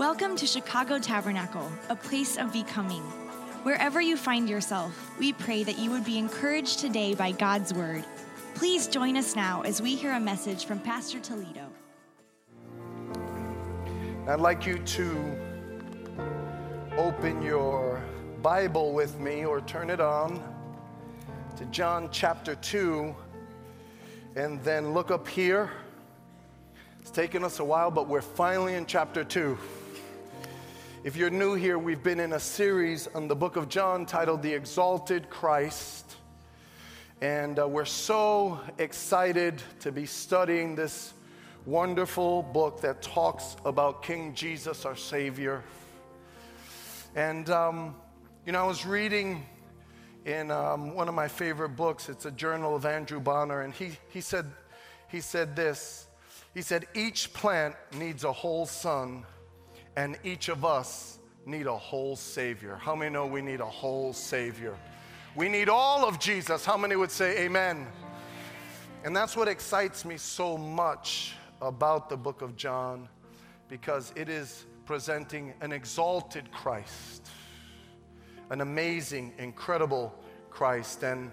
Welcome to Chicago Tabernacle, a place of becoming. Wherever you find yourself, we pray that you would be encouraged today by God's word. Please join us now as we hear a message from Pastor Toledo. I'd like you to open your Bible with me or turn it on to John chapter 2 and then look up here. It's taken us a while, but we're finally in chapter 2. If you're new here, we've been in a series on the book of John titled The Exalted Christ. And uh, we're so excited to be studying this wonderful book that talks about King Jesus, our Savior. And, um, you know, I was reading in um, one of my favorite books, it's a journal of Andrew Bonar, and he, he, said, he said this. He said, Each plant needs a whole sun and each of us need a whole Savior. How many know we need a whole Savior? We need all of Jesus. How many would say amen? And that's what excites me so much about the book of John because it is presenting an exalted Christ, an amazing, incredible Christ. And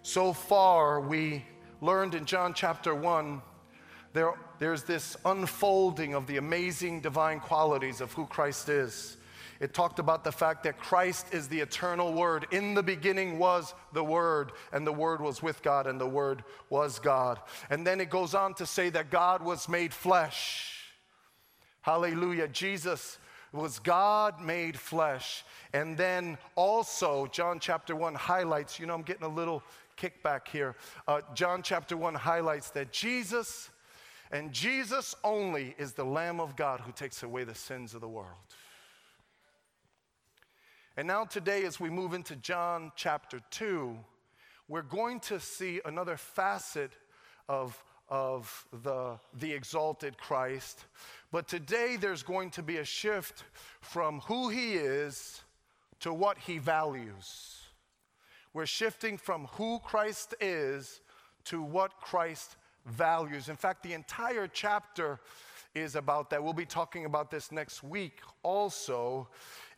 so far, we learned in John chapter 1 there, there's this unfolding of the amazing divine qualities of who Christ is. It talked about the fact that Christ is the eternal Word. In the beginning was the Word, and the Word was with God, and the Word was God. And then it goes on to say that God was made flesh. Hallelujah. Jesus was God made flesh. And then also, John chapter 1 highlights, you know, I'm getting a little kickback here. Uh, John chapter 1 highlights that Jesus and Jesus only is the Lamb of God who takes away the sins of the world. And now, today, as we move into John chapter 2, we're going to see another facet of, of the, the exalted Christ. But today, there's going to be a shift from who he is to what he values. We're shifting from who Christ is to what Christ values. In fact, the entire chapter is about that. We'll be talking about this next week also.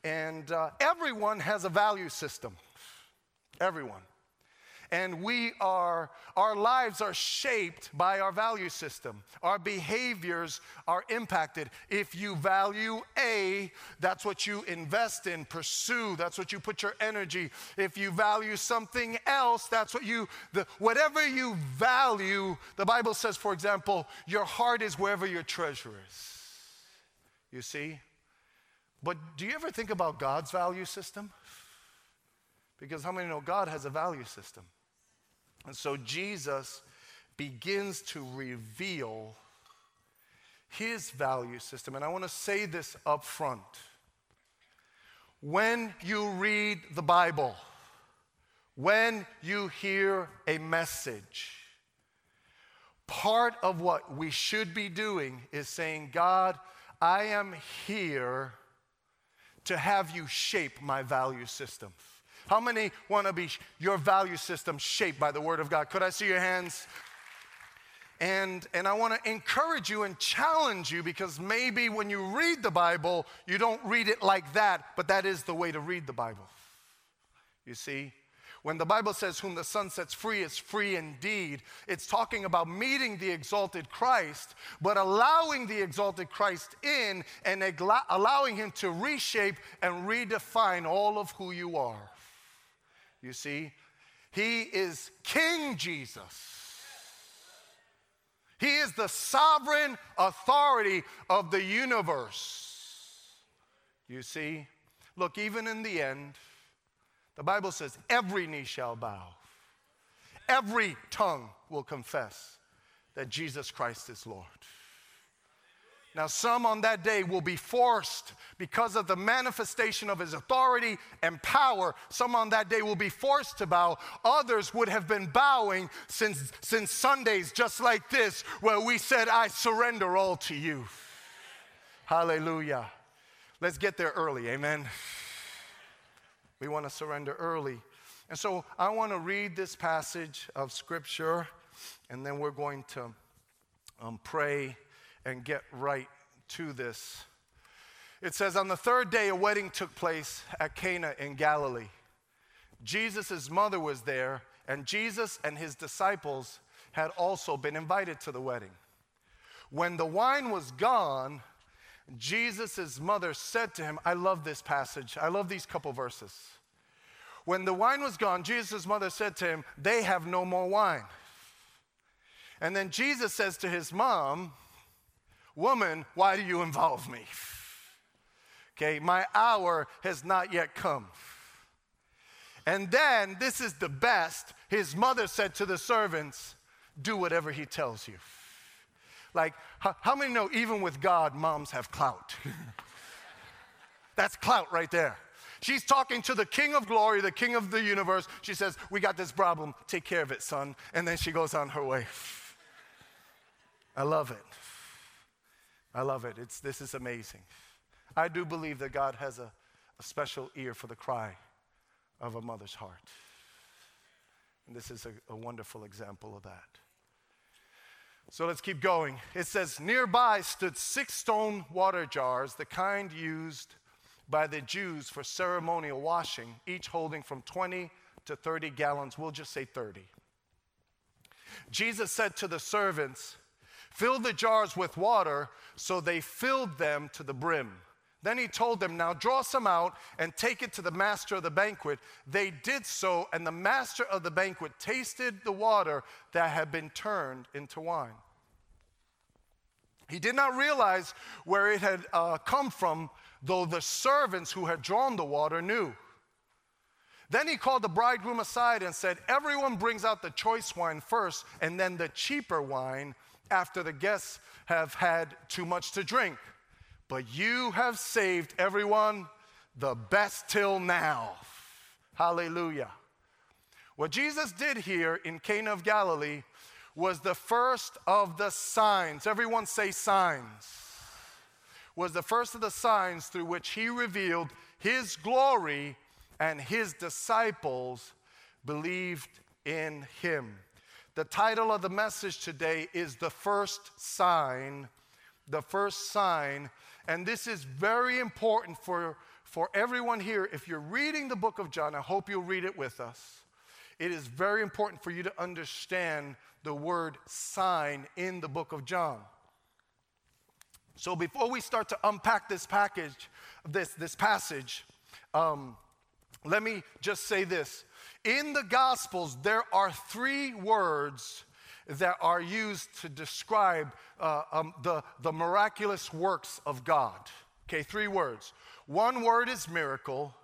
And uh, everyone has a value system. Everyone and we are, our lives are shaped by our value system. Our behaviors are impacted. If you value A, that's what you invest in, pursue, that's what you put your energy. If you value something else, that's what you, the, whatever you value, the Bible says, for example, your heart is wherever your treasure is. You see? But do you ever think about God's value system? Because how many know God has a value system? And so Jesus begins to reveal his value system. And I want to say this up front. When you read the Bible, when you hear a message, part of what we should be doing is saying, God, I am here to have you shape my value system. How many want to be your value system shaped by the Word of God? Could I see your hands? And, and I want to encourage you and challenge you because maybe when you read the Bible, you don't read it like that, but that is the way to read the Bible. You see? When the Bible says, Whom the Son sets free is free indeed, it's talking about meeting the exalted Christ, but allowing the exalted Christ in and allowing Him to reshape and redefine all of who you are. You see, he is King Jesus. He is the sovereign authority of the universe. You see, look, even in the end, the Bible says every knee shall bow, every tongue will confess that Jesus Christ is Lord. Now, some on that day will be forced because of the manifestation of his authority and power. Some on that day will be forced to bow. Others would have been bowing since, since Sundays, just like this, where we said, I surrender all to you. Hallelujah. Let's get there early, amen. We want to surrender early. And so I want to read this passage of scripture, and then we're going to um, pray and get right to this. It says, On the third day, a wedding took place at Cana in Galilee. Jesus' mother was there, and Jesus and his disciples had also been invited to the wedding. When the wine was gone, Jesus' mother said to him, I love this passage. I love these couple verses. When the wine was gone, Jesus' mother said to him, They have no more wine. And then Jesus says to his mom, Woman, why do you involve me? Okay, my hour has not yet come. And then, this is the best, his mother said to the servants, Do whatever he tells you. Like, how, many know even with God, moms have clout? That's clout right there. She's talking to the King of glory, the King of the universe. She says, We got this problem. Take care of it, son. And then she goes on her way. I love it. I love it. It's, this is amazing. I do believe that God has a, a special ear for the cry of a mother's heart. And this is a, a wonderful example of that. So let's keep going. It says, Nearby stood six stone water jars, the kind used by the Jews for ceremonial washing, each holding from 20 to 30 gallons. We'll just say 30. Jesus said to the servants, Fill the jars with water, so they filled them to the brim. Then he told them, Now draw some out and take it to the master of the banquet. They did so, and the master of the banquet tasted the water that had been turned into wine. He did not realize where it had uh, come from, though the servants who had drawn the water knew. Then he called the bridegroom aside and said, Everyone brings out the choice wine first, and then the cheaper wine after the guests have had too much to drink. But you have saved everyone the best till now. Hallelujah. What Jesus did here in Cana of Galilee was the first of the signs. Everyone say signs. Was the first of the signs through which he revealed his glory and his disciples believed in him. The title of the message today is The First Sign. The First Sign. And this is very important for, for everyone here. If you're reading the book of John, I hope you'll read it with us. It is very important for you to understand the word sign in the book of John. So before we start to unpack this package, this, this passage, um, let me just say this. In the Gospels, there are three words that are used to describe uh, um, the, the miraculous works of God. Okay, three words. One word is miracle.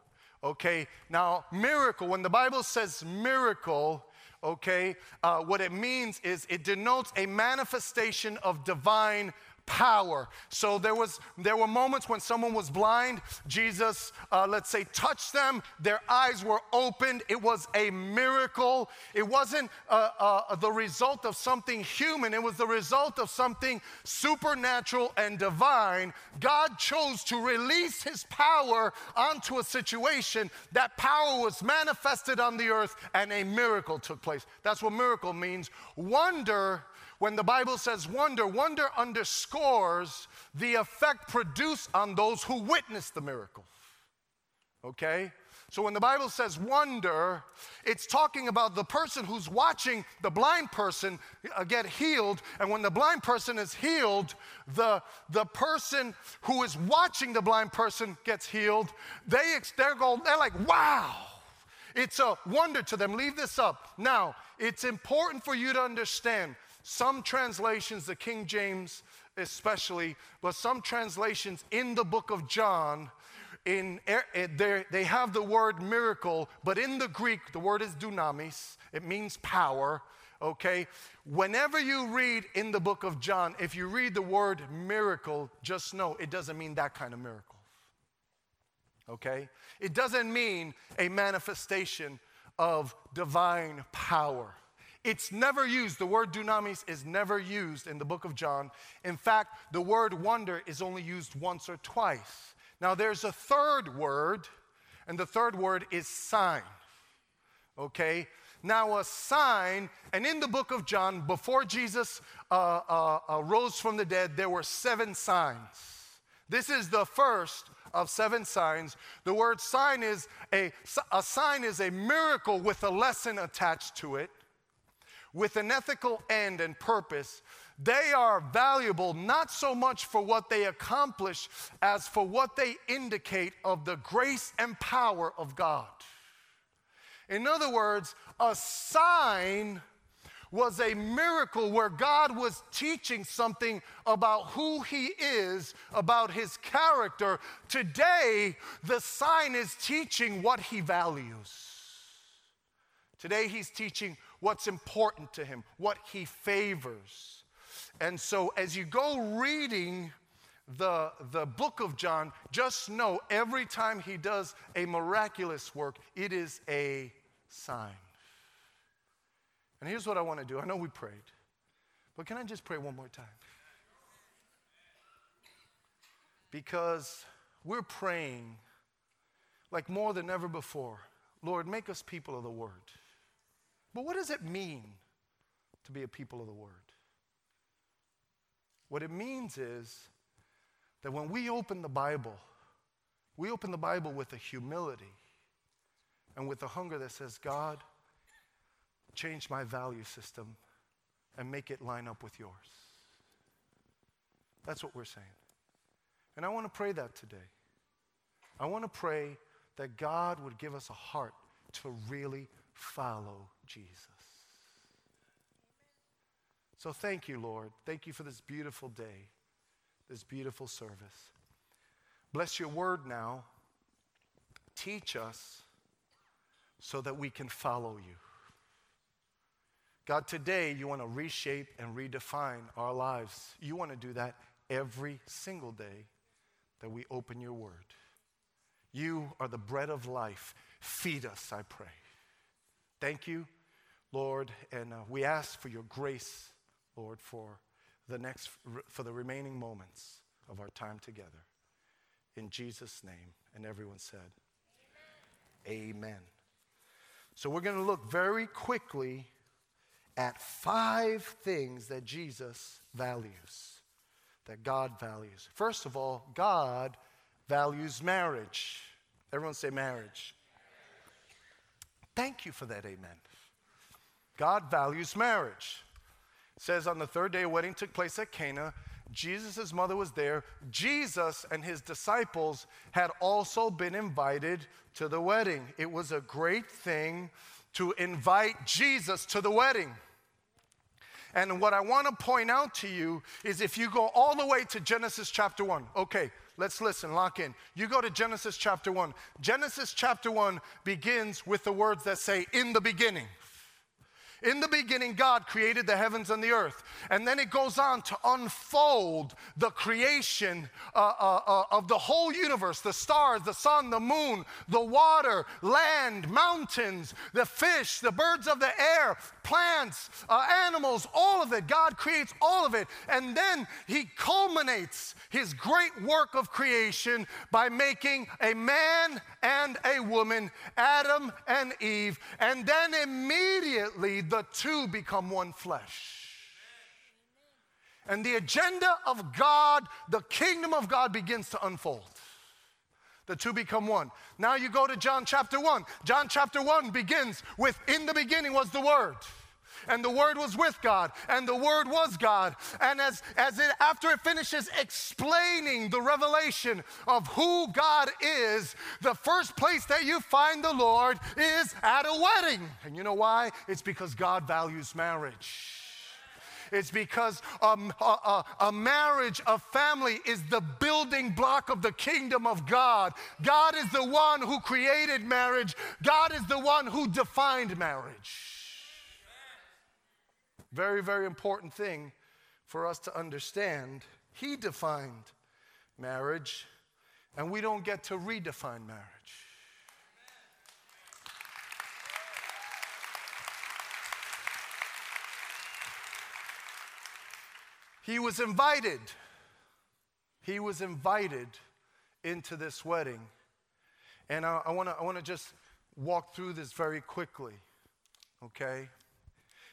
Okay, now, miracle, when the Bible says miracle, okay, uh, what it means is it denotes a manifestation of divine power. So there was there were moments when someone was blind. Jesus, uh, let's say, touched them. Their eyes were opened. It was a miracle. It wasn't uh, uh, the result of something human. It was the result of something supernatural and divine. God chose to release His power onto a situation. That power was manifested on the earth, and a miracle took place. That's what miracle means. Wonder when the Bible says wonder, wonder underscores the effect produced on those who witness the miracle. Okay? So when the Bible says wonder, it's talking about the person who's watching the blind person uh, get healed. And when the blind person is healed, the, the person who is watching the blind person gets healed. They, they're, going, they're like, wow. It's a wonder to them. Leave this up. Now, it's important for you to understand some translations, the King James especially, but some translations in the book of John, in, eh, eh, they have the word miracle, but in the Greek, the word is dunamis. It means power, okay? Whenever you read in the book of John, if you read the word miracle, just know it doesn't mean that kind of miracle, okay? It doesn't mean a manifestation of divine power. It's never used, the word dunamis is never used in the book of John. In fact, the word wonder is only used once or twice. Now, there's a third word, and the third word is sign. Okay? Now, a sign, and in the book of John, before Jesus uh, uh, uh, rose from the dead, there were seven signs. This is the first of seven signs. The word sign is a, a sign is a miracle with a lesson attached to it, with an ethical end and purpose. They are valuable not so much for what they accomplish as for what they indicate of the grace and power of God. In other words, a sign was a miracle where God was teaching something about who He is, about His character. Today, the sign is teaching what He values. Today, He's teaching what's important to Him, what He favors. And so, as you go reading the, the book of John, just know every time He does a miraculous work, it is a sign. And here's what I want to do. I know we prayed, but can I just pray one more time? Because we're praying like more than ever before. Lord, make us people of the word. But what does it mean to be a people of the word? What it means is that when we open the Bible, we open the Bible with a humility and with a hunger that says, God, change my value system and make it line up with yours. That's what we're saying. And I want to pray that today. I want to pray that God would give us a heart to really follow Jesus. So thank you, Lord. Thank you for this beautiful day, this beautiful service. Bless your word now. Teach us so that we can follow you. God, today you want to reshape and redefine our lives. You want to do that every single day that we open your word. You are the bread of life. Feed us, I pray. Thank you, Lord, and uh, we ask for your grace, Lord, for the next for the remaining moments of our time together. In Jesus' name, and everyone said, Amen. Amen. So we're going to look very quickly at five things that Jesus values, that God values. First of all, God values marriage. Everyone say marriage. Thank you for that, amen. God values marriage. It says on the third day, a wedding took place at Cana. Jesus' mother was there. Jesus and his disciples had also been invited to the wedding. It was a great thing to invite Jesus to the wedding. And what I want to point out to you is if you go all the way to Genesis chapter 1, okay, let's listen, lock in. You go to Genesis chapter 1. Genesis chapter 1 begins with the words that say, in the beginning. In the beginning, God created the heavens and the earth. And then it goes on to unfold the creation uh, uh, uh, of the whole universe the stars, the sun, the moon, the water, land, mountains, the fish, the birds of the air, plants, uh, animals, all of it. God creates all of it. And then He culminates His great work of creation by making a man and a woman, Adam and Eve. And then immediately, the two become one flesh. And the agenda of God, the kingdom of God begins to unfold. The two become one. Now you go to John chapter 1. John chapter 1 begins with In the beginning was the Word and the Word was with God, and the Word was God. And as, as it, after it finishes explaining the revelation of who God is, the first place that you find the Lord is at a wedding. And you know why? It's because God values marriage. It's because um, a, a, a, marriage, a family is the building block of the kingdom of God. God is the one who created marriage, God is the one who defined marriage. Very, very important thing for us to understand. He defined marriage, and we don't get to redefine marriage. He was invited. He was invited into this wedding. And I, I want to I wanna just walk through this very quickly, okay?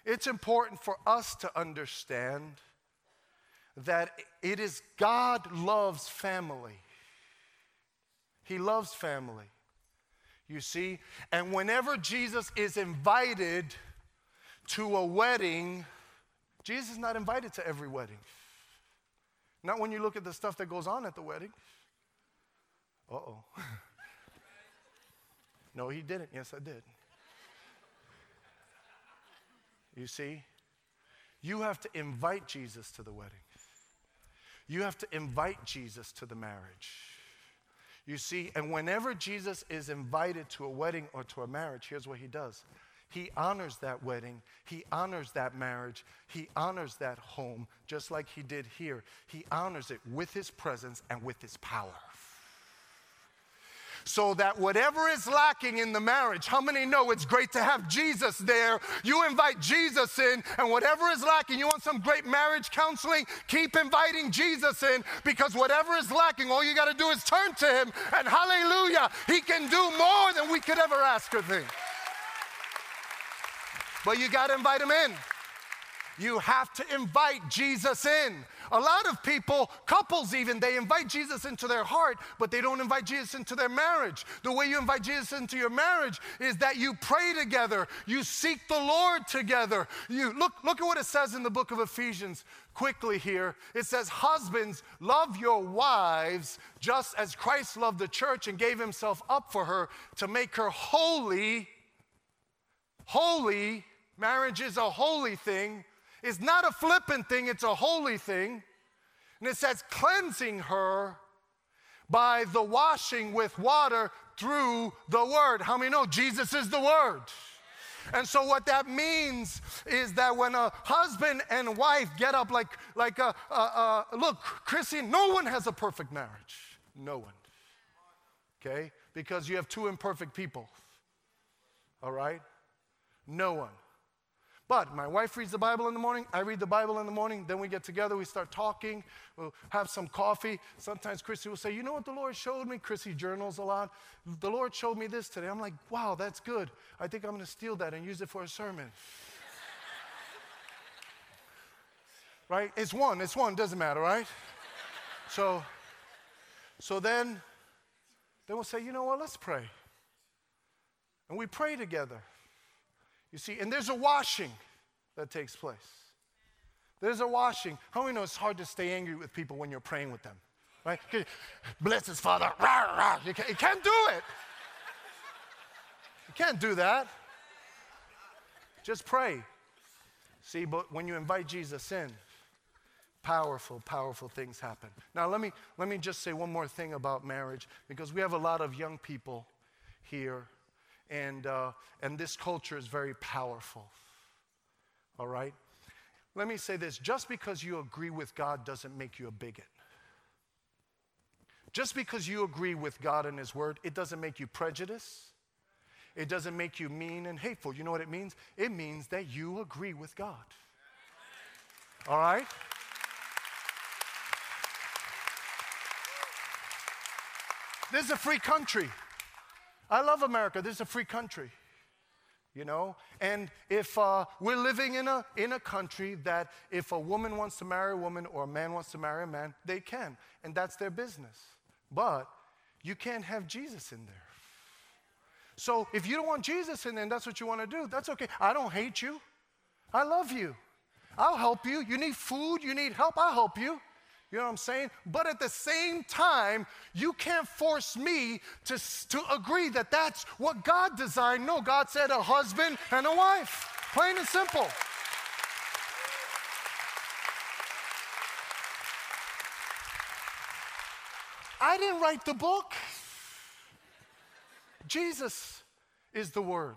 It's important for us to understand that it is God loves family. He loves family. You see? And whenever Jesus is invited to a wedding, Jesus is not invited to every wedding. Not when you look at the stuff that goes on at the wedding. Uh oh. no, he didn't. Yes, I did. You see? You have to invite Jesus to the wedding. You have to invite Jesus to the marriage. You see, and whenever Jesus is invited to a wedding or to a marriage, here's what he does he honors that wedding, he honors that marriage, he honors that home, just like he did here. He honors it with his presence and with his power so that whatever is lacking in the marriage, how many know it's great to have Jesus there? You invite Jesus in, and whatever is lacking, you want some great marriage counseling? Keep inviting Jesus in because whatever is lacking, all you got to do is turn to Him, and hallelujah, He can do more than we could ever ask or think. But you got to invite Him in. You have to invite Jesus in. A lot of people, couples even, they invite Jesus into their heart, but they don't invite Jesus into their marriage. The way you invite Jesus into your marriage is that you pray together, you seek the Lord together. You look, look at what it says in the book of Ephesians quickly here. It says, Husbands, love your wives just as Christ loved the church and gave himself up for her to make her holy. Holy, marriage is a holy thing is not a flippant thing, it's a holy thing. And it says, cleansing her by the washing with water through the word. How many know Jesus is the word? And so what that means is that when a husband and wife get up like like a, a, a look, Chrissy, no one has a perfect marriage. No one. Okay? Because you have two imperfect people. All right? No one. But my wife reads the Bible in the morning, I read the Bible in the morning, then we get together, we start talking, we'll have some coffee. Sometimes Chrissy will say, You know what the Lord showed me? Chrissy journals a lot. The Lord showed me this today. I'm like, Wow, that's good. I think I'm going to steal that and use it for a sermon. right? It's one, it's one, doesn't matter, right? So, so then, then we'll say, You know what? Let's pray. And we pray together. You see, and there's a washing that takes place. There's a washing. How many know it's hard to stay angry with people when you're praying with them? Right? Bless his father. Rah, rah. You, can't, you can't do it. You can't do that. Just pray. See, but when you invite Jesus in, powerful, powerful things happen. Now, let me, let me just say one more thing about marriage because we have a lot of young people here and, uh, and this culture is very powerful. All right? Let me say this just because you agree with God doesn't make you a bigot. Just because you agree with God and His Word, it doesn't make you prejudiced. It doesn't make you mean and hateful. You know what it means? It means that you agree with God. All right? This is a free country. I love America. This is a free country, you know? And if uh, we're living in a, in a country that if a woman wants to marry a woman or a man wants to marry a man, they can. And that's their business. But you can't have Jesus in there. So if you don't want Jesus in there and that's what you want to do, that's okay. I don't hate you. I love you. I'll help you. You need food, you need help, I'll help you. You know what I'm saying? But at the same time, you can't force me to, to agree that that's what God designed. No, God said a husband and a wife. Plain and simple. I didn't write the book. Jesus is the word.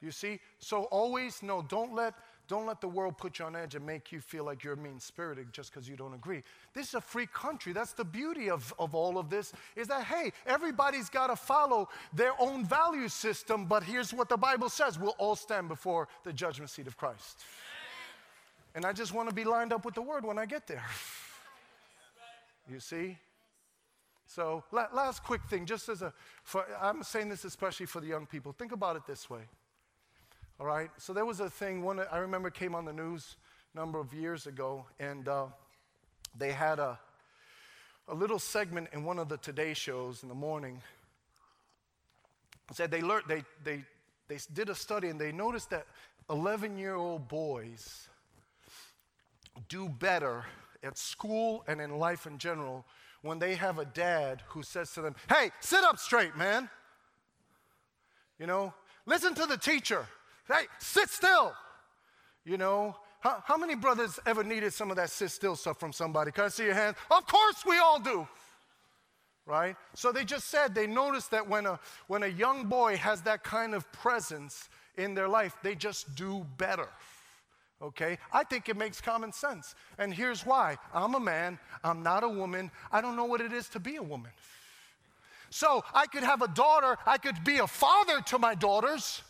You see? So always no, don't let don't let the world put you on edge and make you feel like you're mean spirited just because you don't agree. This is a free country. That's the beauty of, of all of this is that, hey, everybody's got to follow their own value system, but here's what the Bible says we'll all stand before the judgment seat of Christ. And I just want to be lined up with the word when I get there. You see? So, last quick thing, just as a, for, I'm saying this especially for the young people. Think about it this way. All right. So there was a thing. One I remember came on the news a number of years ago, and uh, they had a a little segment in one of the Today shows in the morning. Said they learned, they, they, they did a study and they noticed that 11 year old boys do better at school and in life in general when they have a dad who says to them, Hey, sit up straight, man. You know, listen to the teacher. Hey, sit still. You know, how, how many brothers ever needed some of that sit still stuff from somebody? Can I see your hands? Of course we all do. Right? So they just said they noticed that when a, when a young boy has that kind of presence in their life, they just do better. Okay? I think it makes common sense. And here's why I'm a man, I'm not a woman, I don't know what it is to be a woman. So I could have a daughter, I could be a father to my daughters.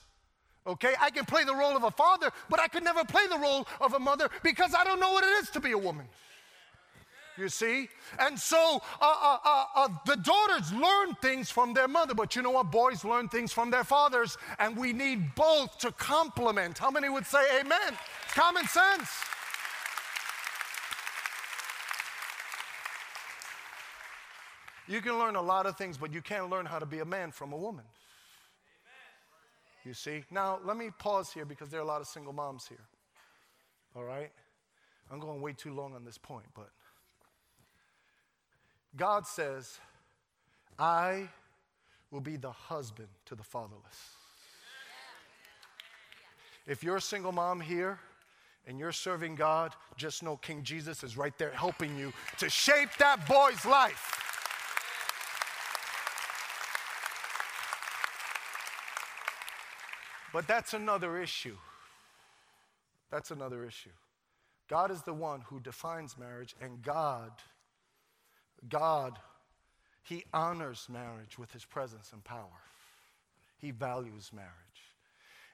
Okay, I can play the role of a father, but I could never play the role of a mother because I don't know what it is to be a woman. You see? And so uh, uh, uh, uh, the daughters learn things from their mother, but you know what? Boys learn things from their fathers, and we need both to complement. How many would say amen? It's common sense. You can learn a lot of things, but you can't learn how to be a man from a woman. You see? Now, let me pause here because there are a lot of single moms here. All right? I'm going way too long on this point, but God says, I will be the husband to the fatherless. If you're a single mom here and you're serving God, just know King Jesus is right there helping you to shape that boy's life. But that's another issue. That's another issue. God is the one who defines marriage, and God, God, He honors marriage with His presence and power. He values marriage.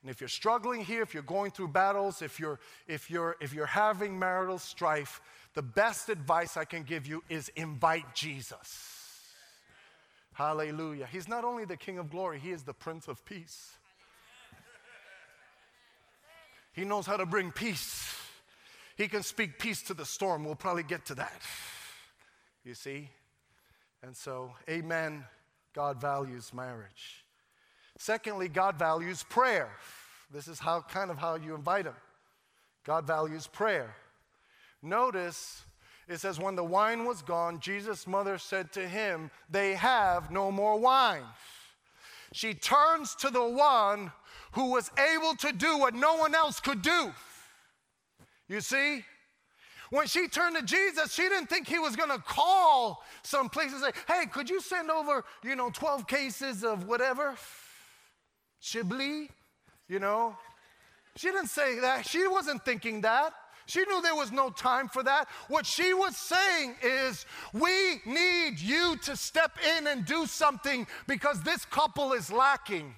And if you're struggling here, if you're going through battles, if you're, if you're, if you're having marital strife, the best advice I can give you is invite Jesus. Hallelujah. He's not only the King of glory, He is the Prince of Peace. He knows how to bring peace. He can speak peace to the storm. We'll probably get to that. You see? And so, amen. God values marriage. Secondly, God values prayer. This is how kind of how you invite him. God values prayer. Notice it says, when the wine was gone, Jesus' mother said to him, They have no more wine. She turns to the one who was able to do what no one else could do. You see? When she turned to Jesus, she didn't think he was going to call some place and say, hey, could you send over, you know, 12 cases of whatever? Chablis, you know? She didn't say that. She wasn't thinking that. She knew there was no time for that. What she was saying is, we need you to step in and do something because this couple is lacking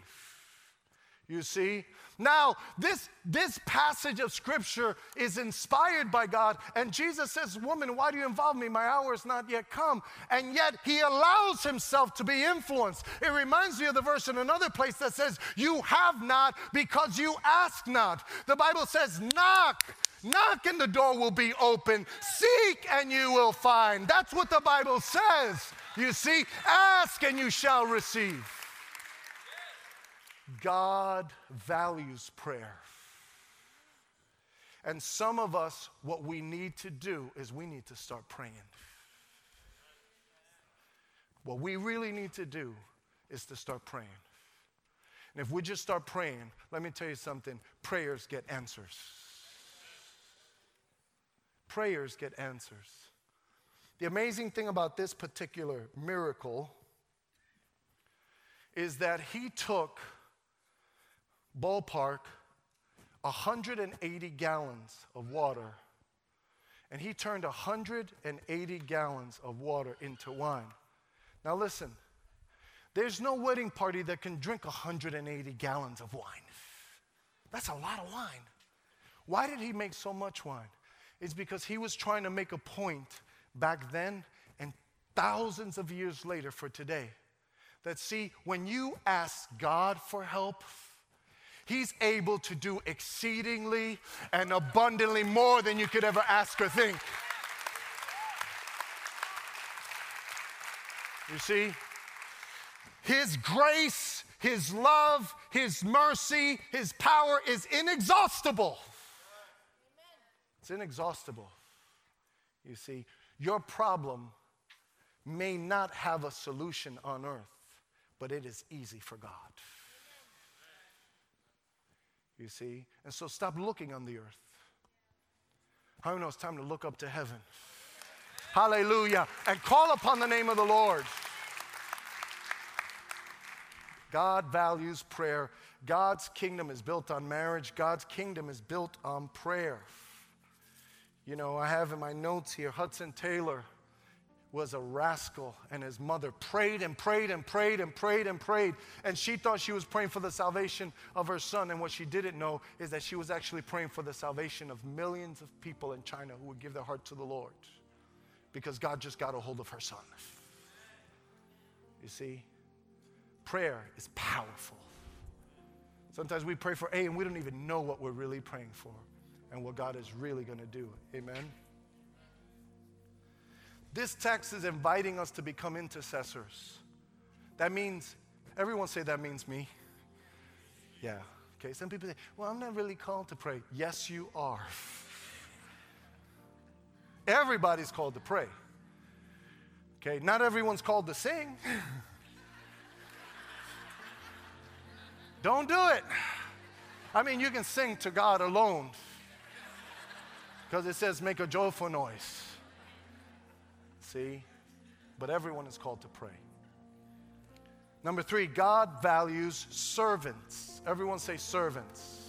you see? Now, this, this passage of scripture is inspired by God, and Jesus says, Woman, why do you involve me? My hour is not yet come. And yet, he allows himself to be influenced. It reminds me of the verse in another place that says, You have not because you ask not. The Bible says, Knock. Knock and the door will be open. Seek and you will find. That's what the Bible says. You see, ask and you shall receive. God values prayer. And some of us, what we need to do is we need to start praying. What we really need to do is to start praying. And if we just start praying, let me tell you something prayers get answers. Prayers get answers. The amazing thing about this particular miracle is that he took ballpark 180 gallons of water. And he turned 180 gallons of water into wine. Now, listen, there's no wedding party that can drink 180 gallons of wine. That's a lot of wine. Why did he make so much wine? It's because he was trying to make a point back then and thousands of years later for today. That, see, when you ask God for help, He's able to do exceedingly and abundantly more than you could ever ask or think. You see? His grace, His love, His mercy, His power is inexhaustible. It's inexhaustible. You see, your problem may not have a solution on earth, but it is easy for God. You see? And so stop looking on the earth. How know it's time to look up to heaven? Hallelujah. And call upon the name of the Lord. God values prayer. God's kingdom is built on marriage. God's kingdom is built on prayer. You know, I have in my notes here Hudson Taylor was a rascal, and his mother prayed and prayed and prayed and prayed and prayed. And she thought she was praying for the salvation of her son. And what she didn't know is that she was actually praying for the salvation of millions of people in China who would give their heart to the Lord because God just got a hold of her son. You see, prayer is powerful. Sometimes we pray for A and we don't even know what we're really praying for and what God is really going to do. Amen. This text is inviting us to become intercessors. That means, everyone say that means me. Yeah. Okay. Some people say, well, I'm not really called to pray. Yes, you are. Everybody's called to pray. Okay. Not everyone's called to sing. Don't do it. I mean, you can sing to God alone because it says make a joyful noise. See? But everyone is called to pray. Number three, God values servants. Everyone say servants.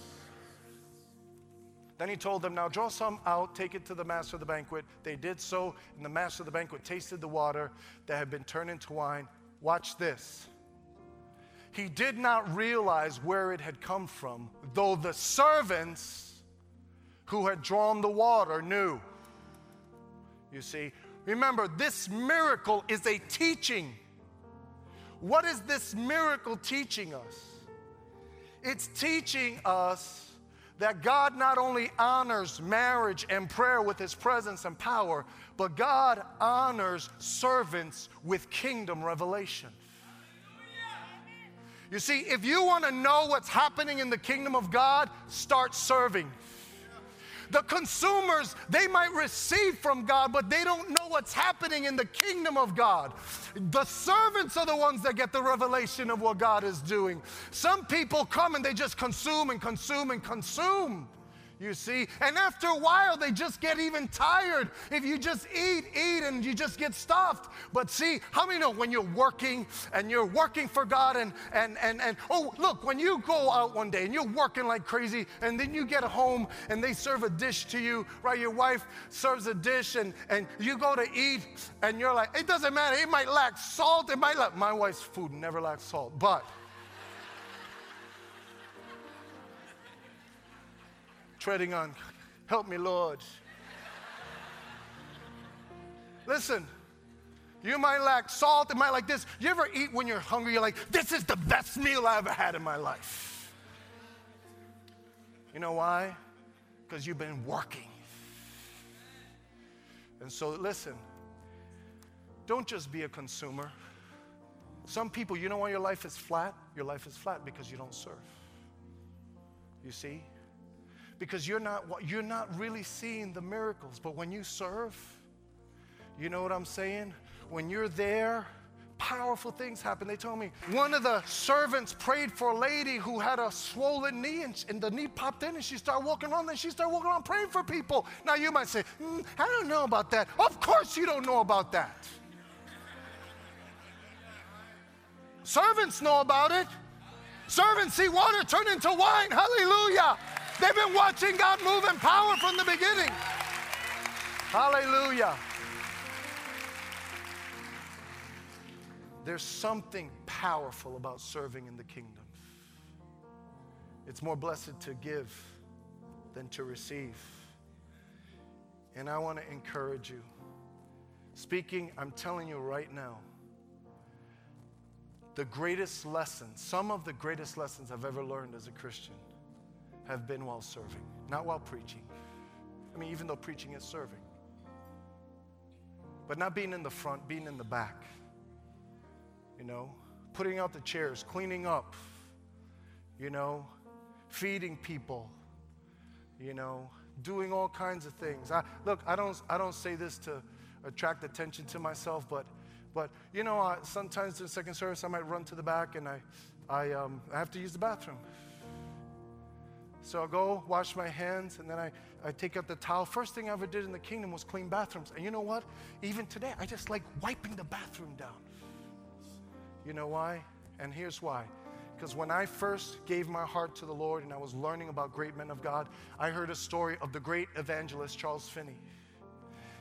Then he told them, Now draw some out, take it to the master of the banquet. They did so, and the master of the banquet tasted the water that had been turned into wine. Watch this. He did not realize where it had come from, though the servants who had drawn the water knew. You see, Remember, this miracle is a teaching. What is this miracle teaching us? It's teaching us that God not only honors marriage and prayer with his presence and power, but God honors servants with kingdom revelation. You see, if you want to know what's happening in the kingdom of God, start serving. The consumers, they might receive from God, but they don't know what's happening in the kingdom of God. The servants are the ones that get the revelation of what God is doing. Some people come and they just consume and consume and consume you see. And after a while, they just get even tired. If you just eat, eat, and you just get stuffed. But see, how many know when you're working and you're working for God and, and, and, and oh, look, when you go out one day and you're working like crazy and then you get home and they serve a dish to you, right? Your wife serves a dish and, and you go to eat and you're like, it doesn't matter. It might lack salt. It might lack, my wife's food never lacks salt, but. Treading on. Help me, Lord. Listen, you might lack salt, it might like this. You ever eat when you're hungry? You're like, this is the best meal I ever had in my life. You know why? Because you've been working. And so, listen, don't just be a consumer. Some people, you know why your life is flat? Your life is flat because you don't serve. You see? Because you're not, you're not really seeing the miracles. But when you serve, you know what I'm saying? When you're there, powerful things happen. They told me one of the servants prayed for a lady who had a swollen knee, and, and the knee popped in, and she started walking around. Then she started walking around praying for people. Now you might say, mm, I don't know about that. Of course you don't know about that. Servants know about it. Servants see water turn into wine. Hallelujah. They've been watching God move in power from the beginning. Hallelujah. There's something powerful about serving in the kingdom. It's more blessed to give than to receive. And I want to encourage you. Speaking, I'm telling you right now, the greatest lessons, some of the greatest lessons I've ever learned as a Christian have been while serving, not while preaching. I mean, even though preaching is serving, but not being in the front, being in the back. you know, putting out the chairs, cleaning up, you know, feeding people, you know, doing all kinds of things. I, look, I don't, I don't say this to attract attention to myself, but, but you know, I, sometimes in second service I might run to the back and I, I, um, I have to use the bathroom. So I go wash my hands and then I, I take out the towel. First thing I ever did in the kingdom was clean bathrooms. And you know what? Even today, I just like wiping the bathroom down. You know why? And here's why. Because when I first gave my heart to the Lord and I was learning about great men of God, I heard a story of the great evangelist Charles Finney.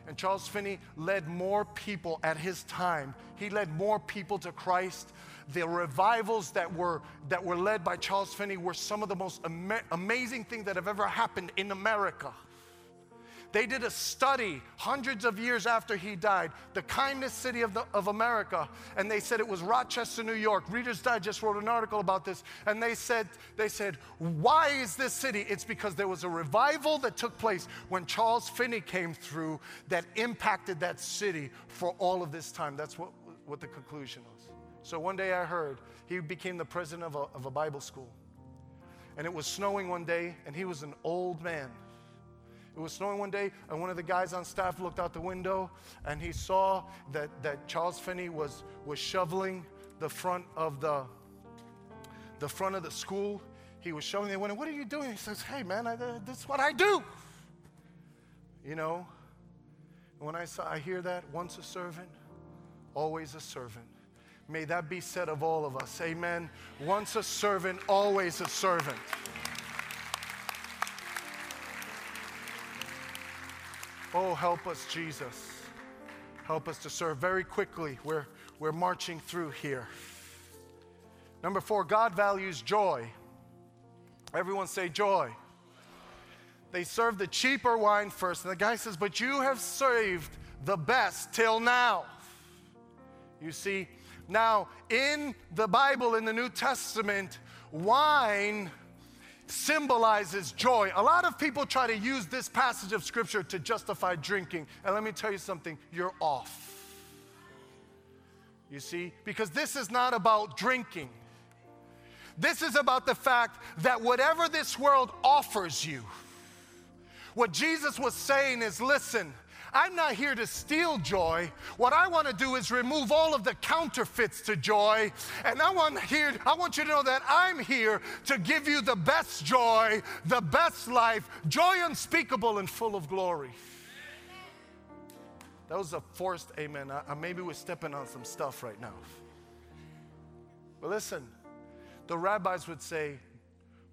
And Charles Finney led more people at his time. He led more people to Christ the revivals that were, that were led by Charles Finney were some of the most ama- amazing things that have ever happened in America. They did a study hundreds of years after he died, the kindest city of, the, of America, and they said it was Rochester, New York. Reader's Digest wrote an article about this, and they said, they said, why is this city? It's because there was a revival that took place when Charles Finney came through that impacted that city for all of this time. That's what, what the conclusion was. So one day I heard he became the president of a, of a Bible school. And it was snowing one day, and he was an old man. It was snowing one day, and one of the guys on staff looked out the window and he saw that, that Charles Finney was, was shoveling the front of the, the front of the school. He was shoveling. They went, What are you doing? He says, Hey, man, I, uh, this is what I do. You know, when I, saw, I hear that, once a servant, always a servant. May that be said of all of us. Amen. Once a servant, always a servant. Oh, help us, Jesus. Help us to serve very quickly. We're, we're marching through here. Number four, God values joy. Everyone say joy. They serve the cheaper wine first. And the guy says, But you have saved the best till now. You see, now, in the Bible, in the New Testament, wine symbolizes joy. A lot of people try to use this passage of scripture to justify drinking. And let me tell you something you're off. You see? Because this is not about drinking. This is about the fact that whatever this world offers you, what Jesus was saying is listen, I'm not here to steal joy. What I want to do is remove all of the counterfeits to joy. And I want here, I want you to know that I'm here to give you the best joy, the best life, joy unspeakable and full of glory. That was a forced amen. I, maybe we're stepping on some stuff right now. But listen, the rabbis would say,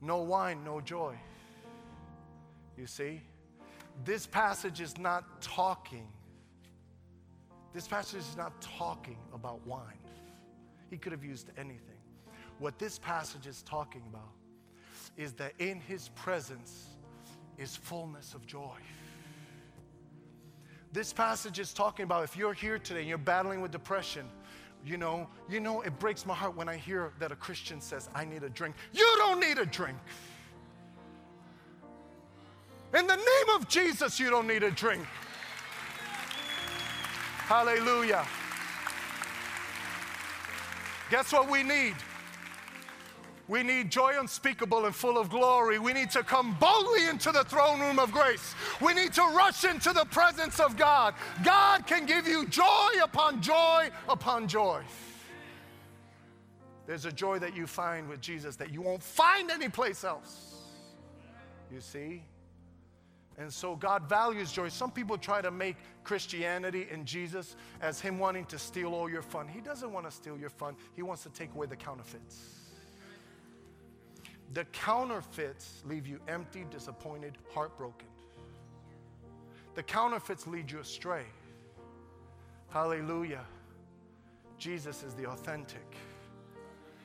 no wine, no joy. You see? This passage is not talking. This passage is not talking about wine. He could have used anything. What this passage is talking about is that in his presence is fullness of joy. This passage is talking about if you're here today and you're battling with depression, you know, you know, it breaks my heart when I hear that a Christian says, I need a drink. You don't need a drink. In the name of Jesus, you don't need a drink. Hallelujah. Guess what we need? We need joy unspeakable and full of glory. We need to come boldly into the throne room of grace. We need to rush into the presence of God. God can give you joy upon joy upon joy. There's a joy that you find with Jesus that you won't find anyplace else. You see? And so God values joy. Some people try to make Christianity and Jesus as Him wanting to steal all your fun. He doesn't want to steal your fun, He wants to take away the counterfeits. The counterfeits leave you empty, disappointed, heartbroken. The counterfeits lead you astray. Hallelujah. Jesus is the authentic.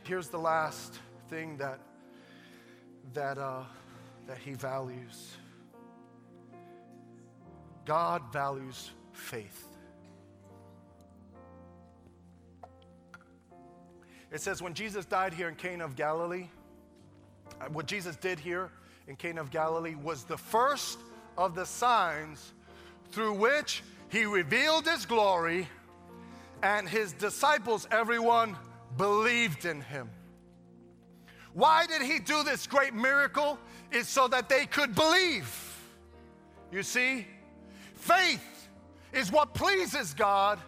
Here's the last thing that, that, uh, that he values. God values faith. It says when Jesus died here in Cana of Galilee, uh, what Jesus did here in Cana of Galilee was the first of the signs through which he revealed his glory and his disciples, everyone believed in him. Why did he do this great miracle? Is so that they could believe. You see, faith is what pleases God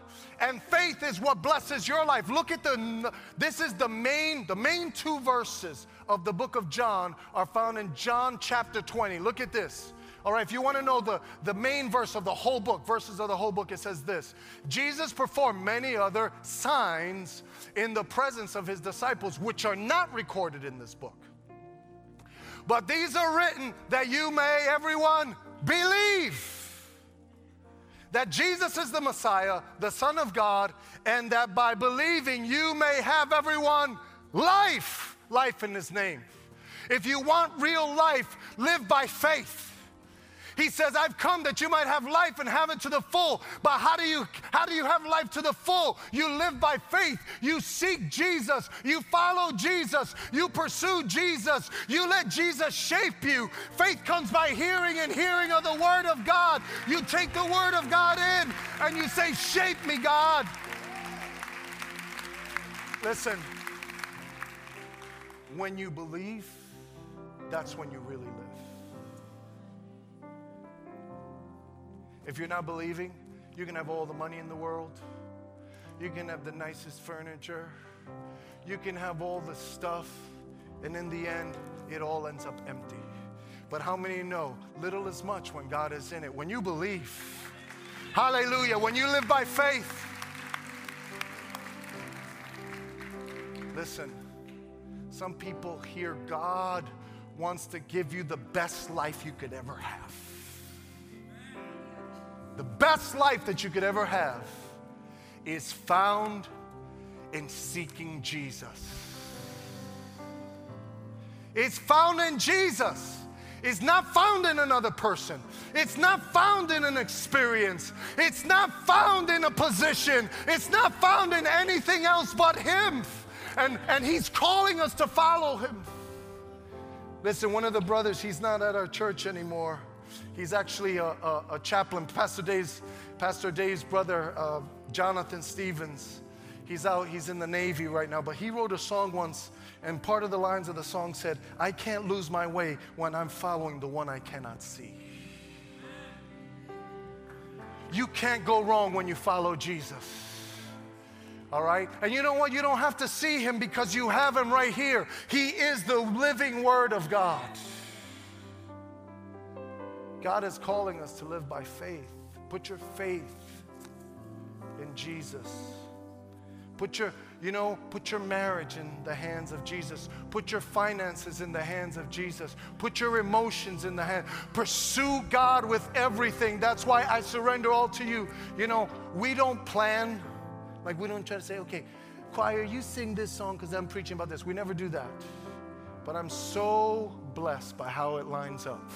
and faith is what blesses your life. Look at the this is the main the main two verses of the book of John are found in John chapter 20. Look at this. All right, if you want to know the, the main verse of the whole book, verses of the whole book, it says this Jesus performed many other signs in the presence of his disciples, which are not recorded in this book. But these are written that you may, everyone, believe that Jesus is the Messiah, the Son of God, and that by believing you may have everyone life, life in His name. If you want real life, live by faith. He says, I've come that you might have life and have it to the full. But how do you how do you have life to the full? You live by faith. You seek Jesus. You follow Jesus. You pursue Jesus. You let Jesus shape you. Faith comes by hearing and hearing of the word of God. You take the word of God in and you say, Shape me, God. Listen, when you believe, that's when you really live. If you're not believing, you can have all the money in the world, you can have the nicest furniture, you can have all the stuff, and in the end, it all ends up empty. But how many know little is much when God is in it? When you believe, hallelujah, when you live by faith, listen, some people hear God wants to give you the best life you could ever have the best life that you could ever have is found in seeking Jesus. It's found in Jesus. It's not found in another person. It's not found in an experience. It's not found in a position. It's not found in anything else but Him. And, and He's calling us to follow Him. Listen, one of the brothers, he's not at our church anymore. He's actually a, a, a chaplain. Pastor Dave's, Pastor Dave's brother, uh, Jonathan Stevens, he's out, he's in the Navy right now, but he wrote a song once, and part of the lines of the song said, I can't lose my way when I'm following the one I cannot see. You can't go wrong when you follow Jesus. All right? And you know what? You don't have to see him because you have him right here. He is the living word of God. God is calling us to live by faith. Put your faith in Jesus. Put your, you know, put your marriage in the hands of Jesus. Put your finances in the hands of Jesus. Put your emotions in the hand. Pursue God with everything. That's why I surrender all to you. You know, we don't plan, like we don't try to say, okay, choir, you sing this song because I'm preaching about this. We never do that. But I'm so blessed by how it lines up.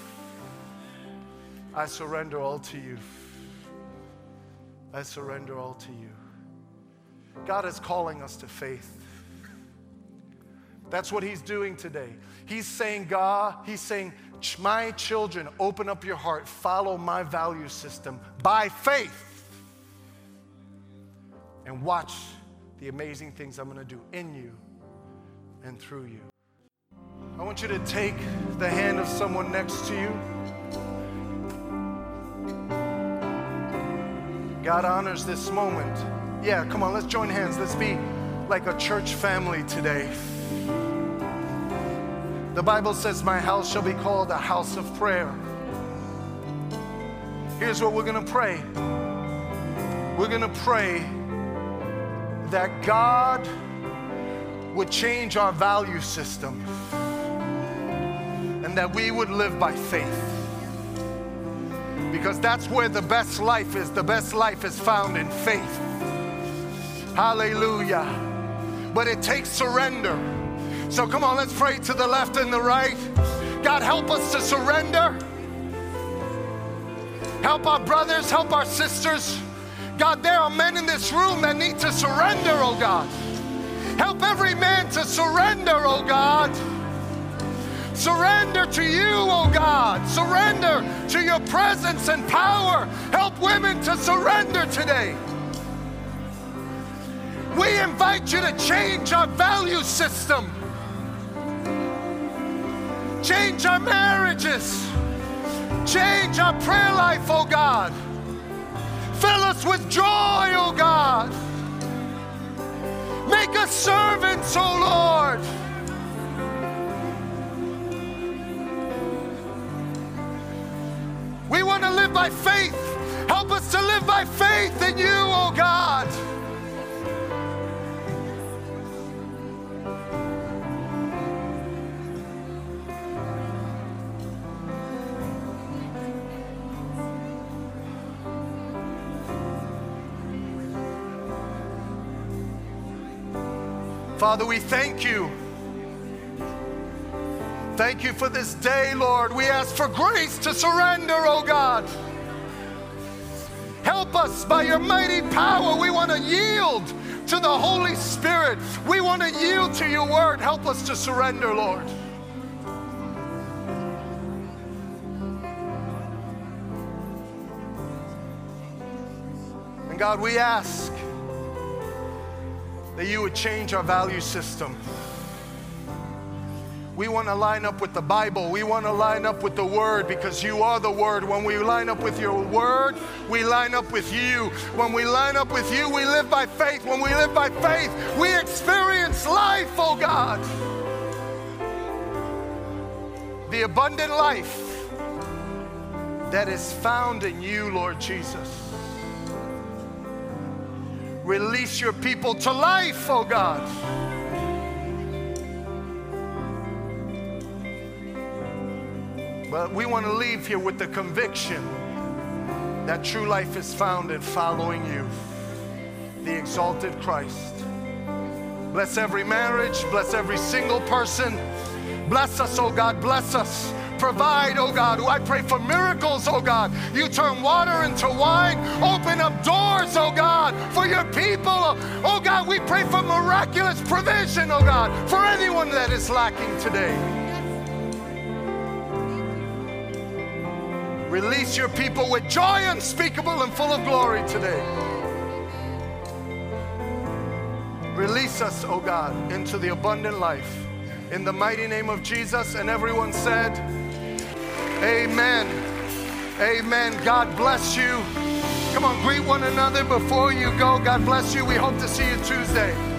I surrender all to you. I surrender all to you. God is calling us to faith. That's what He's doing today. He's saying, God, He's saying, my children, open up your heart, follow my value system by faith, and watch the amazing things I'm going to do in you and through you. I want you to take the hand of someone next to you. God honors this moment. Yeah, come on, let's join hands. Let's be like a church family today. The Bible says, My house shall be called a house of prayer. Here's what we're going to pray we're going to pray that God would change our value system and that we would live by faith because that's where the best life is. The best life is found in faith. Hallelujah. But it takes surrender. So come on, let's pray to the left and the right. God, help us to surrender. Help our brothers, help our sisters. God, there are men in this room that need to surrender, oh God. Help every man to surrender, oh God. Surrender to you, oh God. Surrender to your presence and power. Help women to surrender today. We invite you to change our value system, change our marriages, change our prayer life, oh God. Fill us with joy, oh God. Make us servants, oh Lord. We want to live by faith. Help us to live by faith in you, oh God. Father, we thank you. Thank you for this day, Lord. We ask for grace to surrender, oh God. Help us by your mighty power. We want to yield to the Holy Spirit. We want to yield to your word. Help us to surrender, Lord. And God, we ask that you would change our value system. We want to line up with the Bible. We want to line up with the Word because you are the Word. When we line up with your Word, we line up with you. When we line up with you, we live by faith. When we live by faith, we experience life, oh God. The abundant life that is found in you, Lord Jesus. Release your people to life, oh God. But we want to leave here with the conviction that true life is found in following you, the exalted Christ. Bless every marriage, bless every single person. Bless us, oh God, bless us. Provide, oh God. I pray for miracles, oh God. You turn water into wine, open up doors, oh God, for your people. Oh God, we pray for miraculous provision, oh God, for anyone that is lacking today. Release your people with joy unspeakable and full of glory today. Release us, oh God, into the abundant life. In the mighty name of Jesus, and everyone said, Amen. Amen. God bless you. Come on, greet one another before you go. God bless you. We hope to see you Tuesday.